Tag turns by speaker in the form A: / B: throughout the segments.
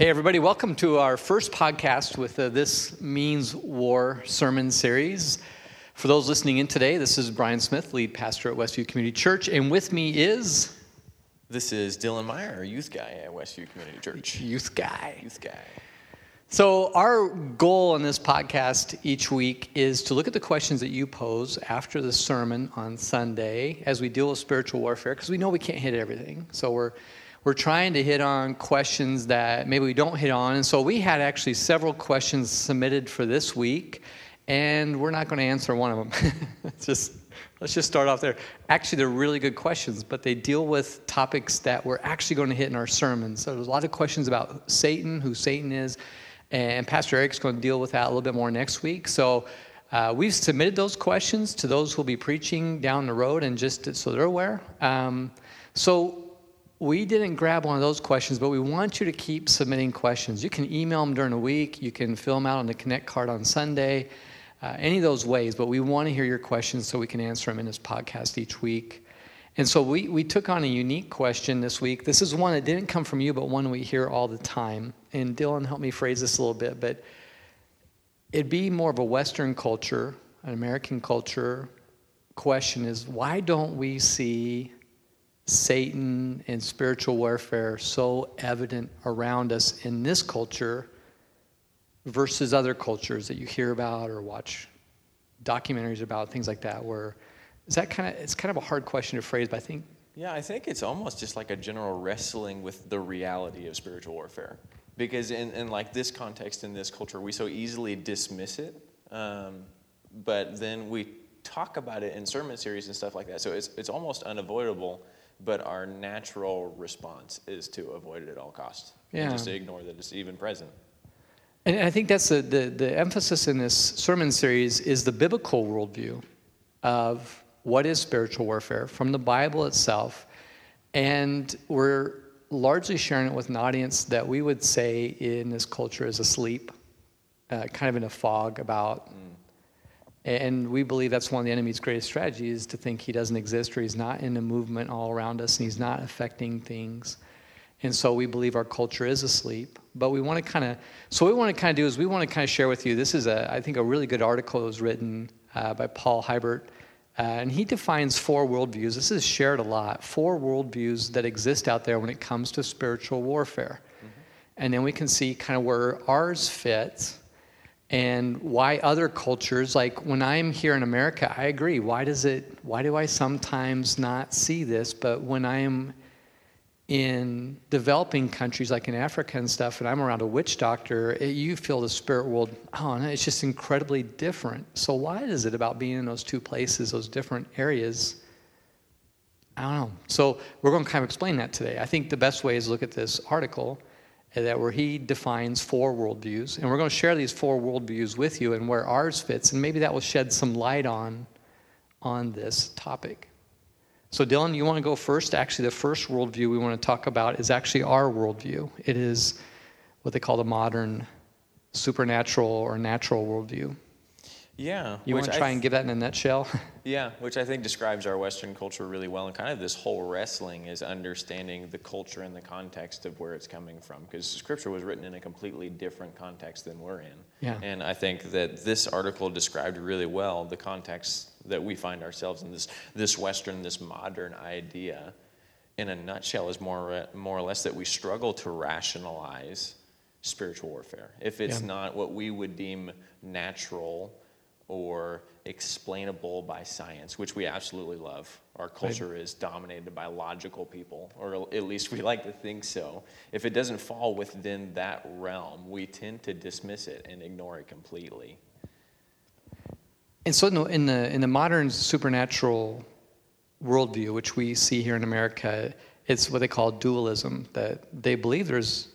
A: Hey, everybody, welcome to our first podcast with uh, This Means War sermon series. For those listening in today, this is Brian Smith, lead pastor at Westview Community Church, and with me is.
B: This is Dylan Meyer, youth guy at Westview Community Church.
A: Youth guy.
B: Youth guy.
A: So, our goal in this podcast each week is to look at the questions that you pose after the sermon on Sunday as we deal with spiritual warfare, because we know we can't hit everything. So, we're we're trying to hit on questions that maybe we don't hit on. And so we had actually several questions submitted for this week, and we're not going to answer one of them. just let's just start off there. Actually, they're really good questions, but they deal with topics that we're actually going to hit in our sermon. So there's a lot of questions about Satan, who Satan is, and Pastor Eric's going to deal with that a little bit more next week. So. Uh, we've submitted those questions to those who'll be preaching down the road, and just so they're aware. Um, so we didn't grab one of those questions, but we want you to keep submitting questions. You can email them during the week, you can fill them out on the Connect card on Sunday, uh, any of those ways, but we want to hear your questions so we can answer them in this podcast each week. And so we, we took on a unique question this week. This is one that didn't come from you, but one we hear all the time. And Dylan, help me phrase this a little bit, but it'd be more of a Western culture, an American culture question is why don't we see Satan and spiritual warfare so evident around us in this culture versus other cultures that you hear about or watch documentaries about, things like that, where is that kind of, it's kind of a hard question to phrase, but I think.
B: Yeah, I think it's almost just like a general wrestling with the reality of spiritual warfare. Because in, in like this context, in this culture, we so easily dismiss it, um, but then we talk about it in sermon series and stuff like that. So it's, it's almost unavoidable but our natural response is to avoid it at all costs. Yeah. And just to ignore that it's even present.
A: And I think that's the, the, the emphasis in this sermon series is the biblical worldview of what is spiritual warfare from the Bible itself. And we're largely sharing it with an audience that we would say in this culture is asleep, uh, kind of in a fog about mm. And we believe that's one of the enemy's greatest strategies to think he doesn't exist or he's not in a movement all around us and he's not affecting things. And so we believe our culture is asleep. But we want to kind of, so what we want to kind of do is we want to kind of share with you. This is, a, I think, a really good article that was written uh, by Paul Hiebert. Uh, and he defines four worldviews. This is shared a lot. Four worldviews that exist out there when it comes to spiritual warfare. Mm-hmm. And then we can see kind of where ours fits and why other cultures like when i'm here in america i agree. Why does it why do i sometimes not see this? But when i'm in developing countries like in africa and stuff and i'm around a witch doctor it, you feel the spirit world oh no it's just incredibly different. So why is it about being in those two places those different areas? I don't know. So we're going to kind of explain that today. I think the best way is look at this article that where he defines four worldviews. And we're going to share these four worldviews with you and where ours fits, and maybe that will shed some light on, on this topic. So, Dylan, you want to go first? Actually, the first worldview we want to talk about is actually our worldview. It is what they call the modern supernatural or natural worldview.
B: Yeah.
A: You want to try th- and give that in a nutshell?
B: yeah, which I think describes our Western culture really well. And kind of this whole wrestling is understanding the culture and the context of where it's coming from. Because Scripture was written in a completely different context than we're in.
A: Yeah.
B: And I think that this article described really well the context that we find ourselves in this, this Western, this modern idea. In a nutshell, is more, more or less that we struggle to rationalize spiritual warfare. If it's yeah. not what we would deem natural or explainable by science, which we absolutely love. Our culture right. is dominated by logical people, or at least we like to think so. If it doesn't fall within that realm, we tend to dismiss it and ignore it completely.
A: And so, in the, in the, in the modern supernatural worldview, which we see here in America, it's what they call dualism, that they believe there's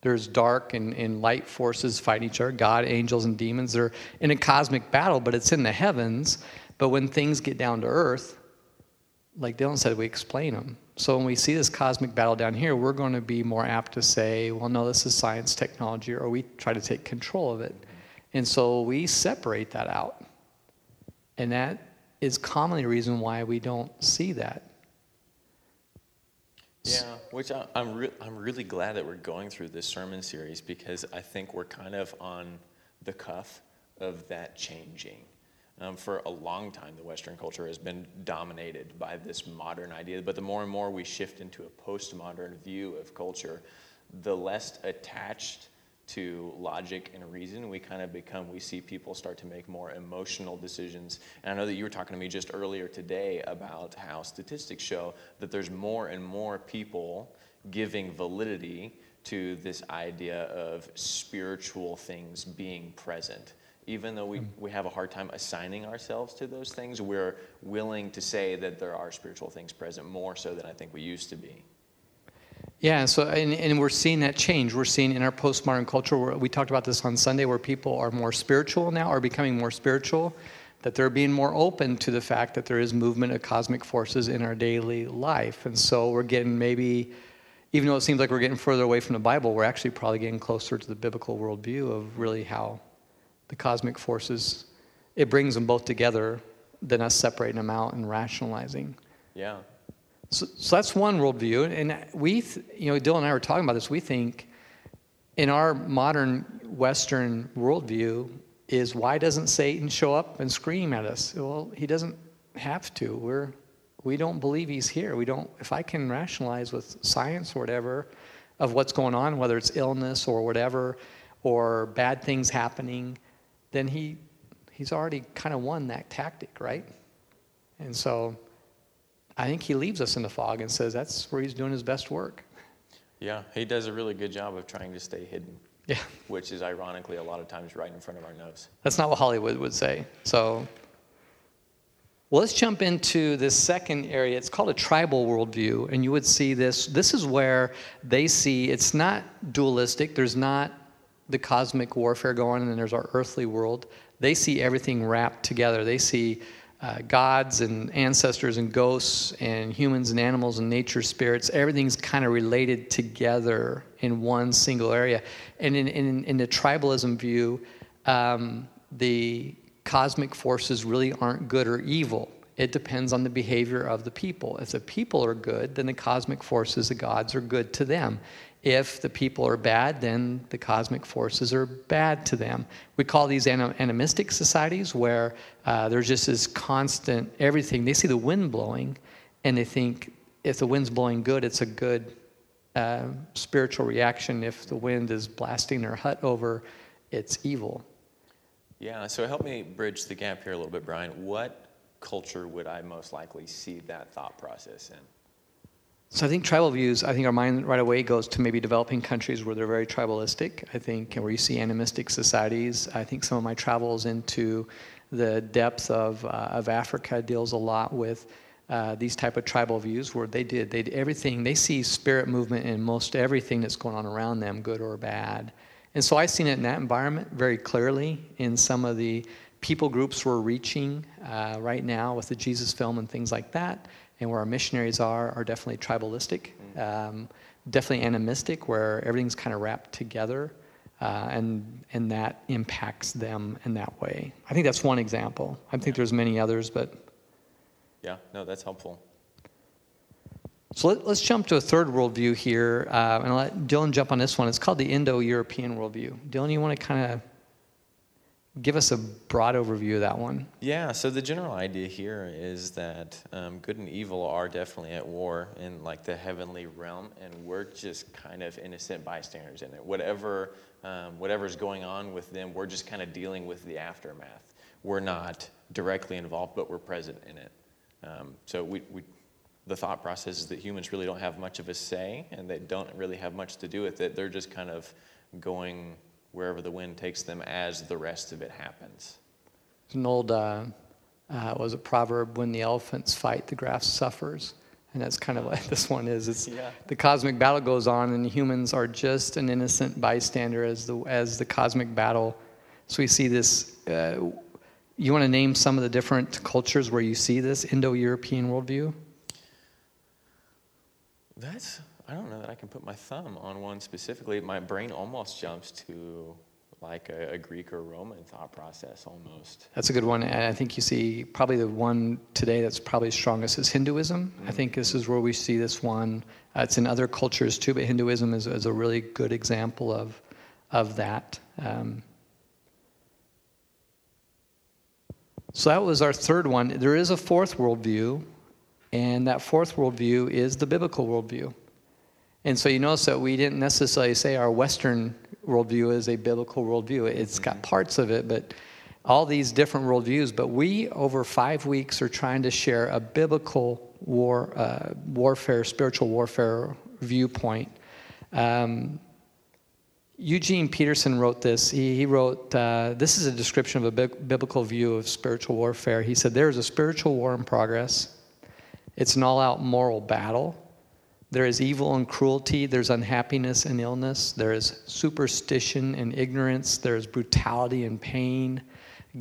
A: there's dark and, and light forces fighting each other God, angels, and demons. They're in a cosmic battle, but it's in the heavens. But when things get down to earth, like Dylan said, we explain them. So when we see this cosmic battle down here, we're going to be more apt to say, well, no, this is science, technology, or we try to take control of it. And so we separate that out. And that is commonly a reason why we don't see that.
B: Yeah, which I, I'm re- I'm really glad that we're going through this sermon series because I think we're kind of on the cuff of that changing. Um, for a long time, the Western culture has been dominated by this modern idea, but the more and more we shift into a postmodern view of culture, the less attached to logic and reason we kind of become. We see people start to make more emotional decisions. And I know that you were talking to me just earlier today about how statistics show that there's more and more people giving validity to this idea of spiritual things being present. Even though we, hmm. we have a hard time assigning ourselves to those things, we're willing to say that there are spiritual things present more so than I think we used to be.
A: Yeah, so and, and we're seeing that change. We're seeing in our postmodern culture. We talked about this on Sunday, where people are more spiritual now, are becoming more spiritual, that they're being more open to the fact that there is movement of cosmic forces in our daily life, and so we're getting maybe, even though it seems like we're getting further away from the Bible, we're actually probably getting closer to the biblical worldview of really how the cosmic forces. It brings them both together than us separating them out and rationalizing.
B: Yeah.
A: So, so that's one worldview. And we, th- you know, Dylan and I were talking about this. We think in our modern Western worldview is why doesn't Satan show up and scream at us? Well, he doesn't have to. We're, we don't believe he's here. We don't, if I can rationalize with science or whatever of what's going on, whether it's illness or whatever, or bad things happening, then he, he's already kind of won that tactic, right? And so I think he leaves us in the fog and says that's where he's doing his best work.
B: Yeah, he does a really good job of trying to stay hidden.
A: Yeah.
B: Which is ironically a lot of times right in front of our nose.
A: That's not what Hollywood would say. So, well, let's jump into this second area. It's called a tribal worldview. And you would see this. This is where they see it's not dualistic, there's not the cosmic warfare going, and then there's our earthly world. They see everything wrapped together. They see uh, gods and ancestors and ghosts and humans and animals and nature spirits, everything's kind of related together in one single area. And in, in, in the tribalism view, um, the cosmic forces really aren't good or evil. It depends on the behavior of the people. If the people are good, then the cosmic forces, the gods, are good to them. If the people are bad, then the cosmic forces are bad to them. We call these animistic societies where uh, there's just this constant everything. They see the wind blowing and they think if the wind's blowing good, it's a good uh, spiritual reaction. If the wind is blasting their hut over, it's evil.
B: Yeah, so help me bridge the gap here a little bit, Brian. What culture would I most likely see that thought process in?
A: So I think tribal views, I think our mind right away goes to maybe developing countries where they're very tribalistic. I think where you see animistic societies. I think some of my travels into the depth of, uh, of Africa deals a lot with uh, these type of tribal views where they did they did everything they see spirit movement in most everything that's going on around them good or bad and so i've seen it in that environment very clearly in some of the people groups we're reaching uh, right now with the jesus film and things like that and where our missionaries are are definitely tribalistic, um, definitely animistic, where everything's kind of wrapped together, uh, and and that impacts them in that way. I think that's one example. I think there's many others, but
B: yeah, no, that's helpful.
A: So let, us jump to a third worldview here, uh, and I'll let Dylan jump on this one. It's called the Indo-European worldview. Dylan, you want to kind of give us a broad overview of that one.
B: Yeah, so the general idea here is that um, good and evil are definitely at war in like the heavenly realm, and we're just kind of innocent bystanders in it. Whatever um, whatever's going on with them, we're just kind of dealing with the aftermath. We're not directly involved, but we're present in it. Um, so we, we the thought process is that humans really don't have much of a say, and they don't really have much to do with it. They're just kind of going wherever the wind takes them as the rest of it happens.
A: It's an old, uh, uh, was a proverb, when the elephants fight, the grass suffers. And that's kind of what this one is. It's yeah. the cosmic battle goes on, and humans are just an innocent bystander as the as the cosmic battle. So we see this. Uh, you want to name some of the different cultures where you see this Indo-European worldview?
B: That's I don't know that I can put my thumb on one specifically. My brain almost jumps to like a, a, Greek or Roman thought process almost.
A: That's a good one. And I think you see probably the one today that's probably strongest is Hinduism. Mm-hmm. I think this is where we see this one. Uh, it's in other cultures too, but Hinduism is, is a really good example of, of that. Um, so that was our third one. There is a fourth worldview, and that fourth worldview is the biblical worldview. And so you notice that we didn't necessarily say our Western worldview is a biblical worldview. It's got mm-hmm. parts of it, but all these different worldviews. But we, over five weeks, are trying to share a biblical war, uh, warfare, spiritual warfare viewpoint. Um, Eugene Peterson wrote this. He, he wrote, uh, This is a description of a bi- biblical view of spiritual warfare. He said, There is a spiritual war in progress. It's an all out moral battle. There is evil and cruelty, there's unhappiness and illness, there is superstition and ignorance, there is brutality and pain.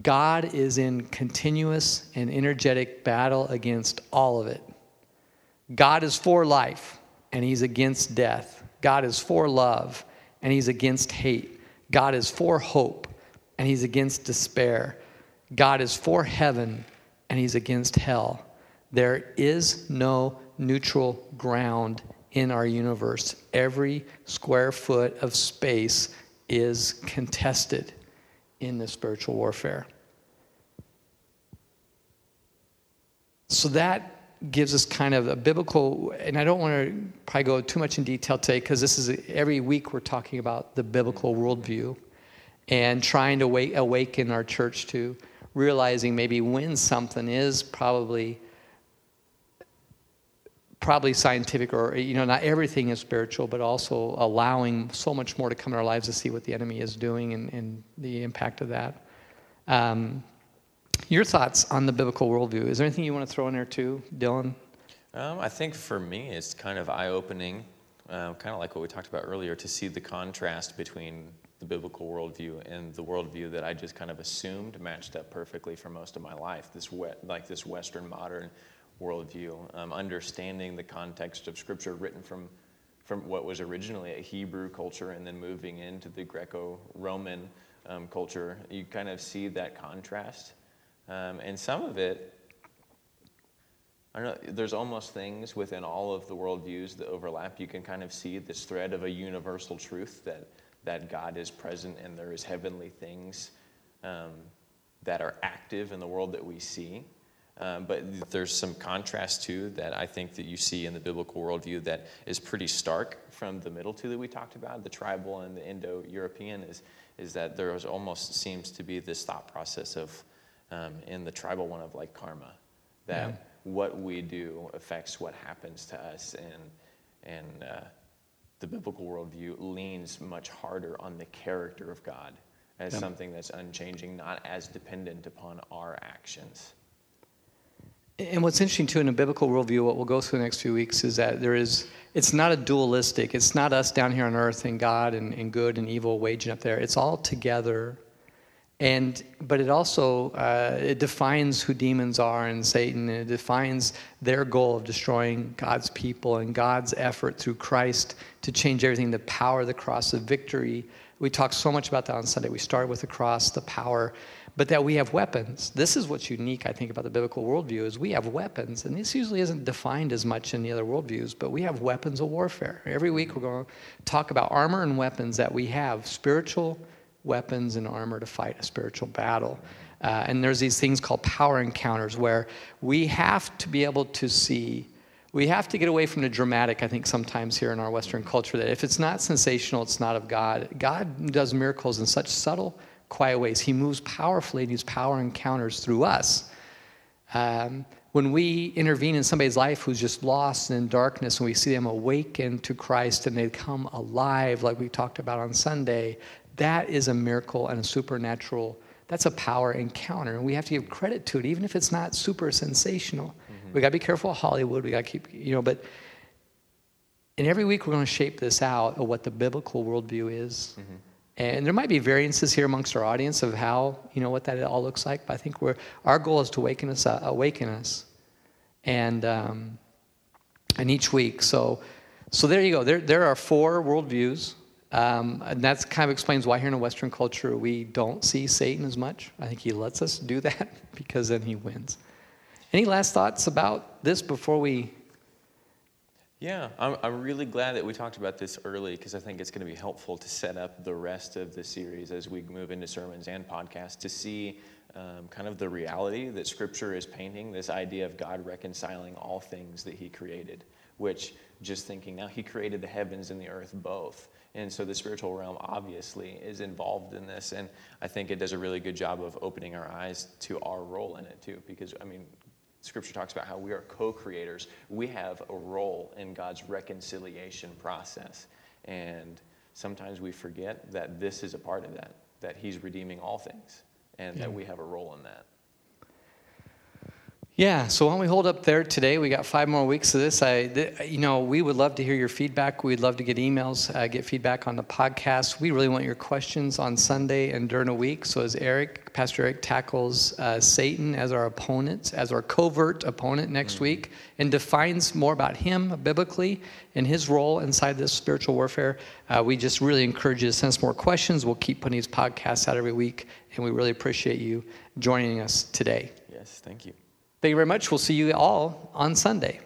A: God is in continuous and energetic battle against all of it. God is for life and he's against death. God is for love and he's against hate. God is for hope and he's against despair. God is for heaven and he's against hell. There is no neutral ground in our universe. Every square foot of space is contested in the spiritual warfare. So that gives us kind of a biblical, and I don't want to probably go too much in detail today because this is every week we're talking about the biblical worldview and trying to wake, awaken our church to realizing maybe when something is probably probably scientific or you know not everything is spiritual but also allowing so much more to come in our lives to see what the enemy is doing and, and the impact of that. Um, your thoughts on the biblical worldview? Is there anything you want to throw in there too dylan?
B: Um, i think for me it's kind of eye-opening uh, kind of like what we talked about earlier to see the contrast between the biblical worldview and the worldview that i just kind of assumed matched up perfectly for most of my life this we- like this western modern worldview, um, understanding the context of Scripture written from, from what was originally a Hebrew culture and then moving into the Greco Roman um, culture, you kind of see that contrast. Um, and some of it, I don't know, there's almost things within all of the worldviews that overlap. You can kind of see this thread of a universal truth that, that God is present and there is heavenly things um, that are active in the world that we see. Um, but there's some contrast too that I think that you see in the biblical worldview that is pretty stark from the middle two that we talked about, the tribal and the Indo-European, is is that there almost seems to be this thought process of um, in the tribal one of like karma, that yeah. what we do affects what happens to us, and and uh, the biblical worldview leans much harder on the character of God as yeah. something that's unchanging, not as dependent upon our actions.
A: And what's interesting too in a biblical worldview, what we'll go through the next few weeks is that there is, it's not a dualistic. It's not us down here on earth and God and, and good and evil waging up there. It's all together. And but it also uh, it defines who demons are and Satan. And it defines their goal of destroying God's people and God's effort through Christ to change everything. The power of the cross, the victory. We talked so much about that on Sunday. We started with the cross, the power but that we have weapons. This is what's unique, I think, about the biblical worldview is we have weapons, and this usually isn't defined as much in the other worldviews, but we have weapons of warfare. Every week we're going to talk about armor and weapons that we have, spiritual weapons and armor to fight a spiritual battle. Uh, and there's these things called power encounters where we have to be able to see we have to get away from the dramatic, I think, sometimes here in our Western culture, that if it's not sensational, it's not of God. God does miracles in such subtle quiet ways. He moves powerfully and his power encounters through us. Um, when we intervene in somebody's life who's just lost and in darkness and we see them awaken to Christ and they come alive, like we talked about on Sunday, that is a miracle and a supernatural. That's a power encounter, and we have to give credit to it, even if it's not super sensational. Mm-hmm. We got to be careful of Hollywood. We got to keep, you know, but. And every week we're going to shape this out of what the biblical worldview is. Mm-hmm. And there might be variances here amongst our audience of how, you know, what that all looks like. But I think we're, our goal is to awaken us, uh, awaken us. And, um, and each week. So, so there you go. There, there are four worldviews. Um, and that kind of explains why here in a Western culture we don't see Satan as much. I think he lets us do that because then he wins. Any last thoughts about this before we?
B: Yeah, I'm, I'm really glad that we talked about this early because I think it's going to be helpful to set up the rest of the series as we move into sermons and podcasts to see um, kind of the reality that Scripture is painting this idea of God reconciling all things that He created, which just thinking now He created the heavens and the earth both. And so the spiritual realm obviously is involved in this. And I think it does a really good job of opening our eyes to our role in it too. Because, I mean, Scripture talks about how we are co creators. We have a role in God's reconciliation process. And sometimes we forget that this is a part of that, that He's redeeming all things, and yeah. that we have a role in that.
A: Yeah, so why don't we hold up there today? We got five more weeks of this. I, th- you know, we would love to hear your feedback. We'd love to get emails, uh, get feedback on the podcast. We really want your questions on Sunday and during a week. So as Eric, Pastor Eric, tackles uh, Satan as our opponent, as our covert opponent next mm-hmm. week, and defines more about him biblically and his role inside this spiritual warfare, uh, we just really encourage you to send us more questions. We'll keep putting these podcasts out every week, and we really appreciate you joining us today.
B: Yes, thank you.
A: Thank you very much. We'll see you all on Sunday.